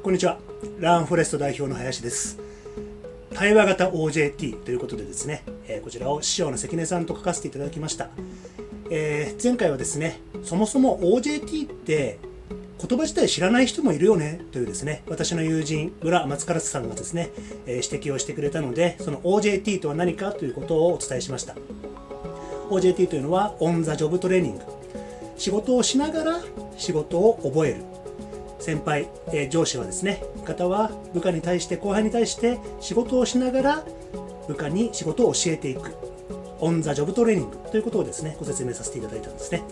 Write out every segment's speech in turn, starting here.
こんにちは。ランフォレスト代表の林です。対話型 OJT ということでですね、え、こちらを師匠の関根さんと書かせていただきました、えー、前回はですねそもそも OJT って言葉自体知らない人もいるよねというですね私の友人村松唐さんがですね、え、指摘をしてくれたのでその OJT とは何かということをお伝えしました。OJT というのはオン・ザ・ジョブ・トレーニング。仕事をしながら仕事を覚える。先輩、えー、上司はですね方は部下に対して後輩に対して仕事をしながら部下に仕事を教えていく。オン・ザ・ジョブ・トレーニングということをですねご説明させていただいたんですね。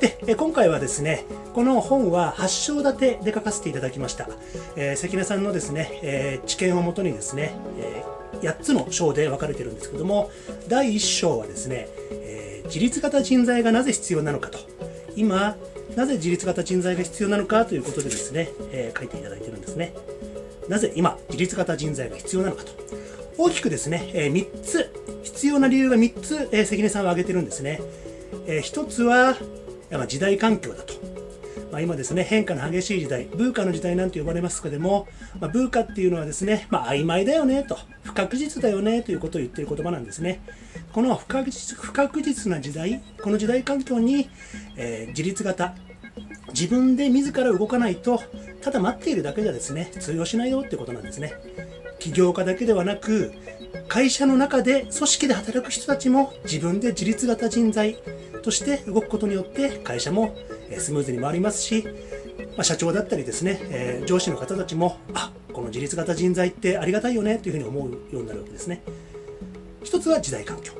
で、え今回はですねこの本は8章立てで書かせていただきました、えー、関根さんのですね、えー、知見をもとにですね、え、8つの章で分かれてるんですけども第1章はですね、え自立型人材がなぜ必要なのかと。今なぜ自立型人材が必要なのかということでですね、えー、書いていただいてるんですね。なぜ今、自立型人材が必要なのかと。大きくですね、えー、3つ、必要な理由が3つ、えー、関根さんは挙げてるんですね。えー、1つは、まあ、時代環境だと。まあ、今ですね、変化の激しい時代、ブーカの時代なんて呼ばれますけども、まあ、ブーカっていうのはですね、まあ、曖昧だよねと、不確実だよねということを言っている言葉なんですね。この不確実不確実な時代、この時代環境に、えー、自立型、自分で自ら動かないとただ待っているだけじゃですね通用しないよってことなんですね。起業家だけではなく会社の中で組織で働く人たちも自分で自立型人材として動くことによって会社もスムーズに回りますし、ま、社長だったりですね、え、上司の方たちもあこの自立型人材ってありがたいよねというふうに思うようになるわけですね。一つは時代環境。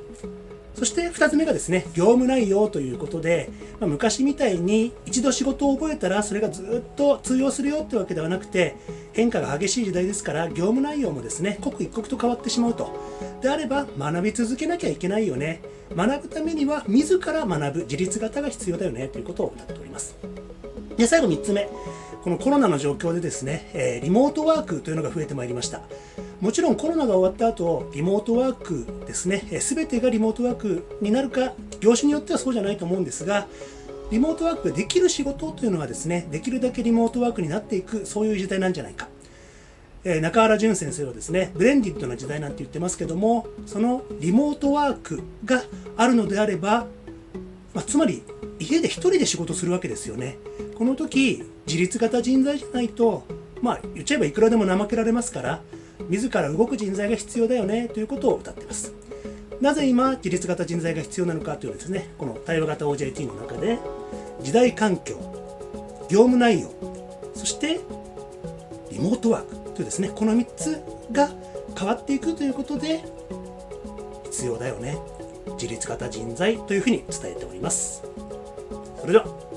そして2つ目がですね、業務内容ということで、まあ、昔みたいに一度仕事を覚えたらそれがずっと通用するよってわけではなくて、変化が激しい時代ですから、業務内容もですね、刻一刻と変わってしまうと。であれば、学び続けなきゃいけないよね。学ぶためには、自ら学ぶ、自立型が必要だよね、ということを歌っております。で、最後3つ目。このコロナの状況でですね、え、リモートワークというのが増えてまいりました。もちろんコロナが終わった後、リモートワークですね、す、べ、てがリモートワークになるか、業種によってはそうじゃないと思うんですが、リモートワークができる仕事というのはですね、できるだけリモートワークになっていく、そういう時代なんじゃないか。えー、中原淳先生はですね、ブレンディッドな時代なんて言ってますけども、そのリモートワークがあるのであれば、まあ、つまり家で一人で仕事するわけですよね。この時、自立型人材じゃないと、まあ言っちゃえばいくらでも怠けられますから、自ら動く人材が必要だよねということを歌っています。なぜ今、自立型人材が必要なのかというとですね、この対話型 OJT の中で、時代環境、業務内容、そしてリモートワークというですね、この3つが変わっていくということで、必要だよね。自立型人材というふうに伝えております。それでは。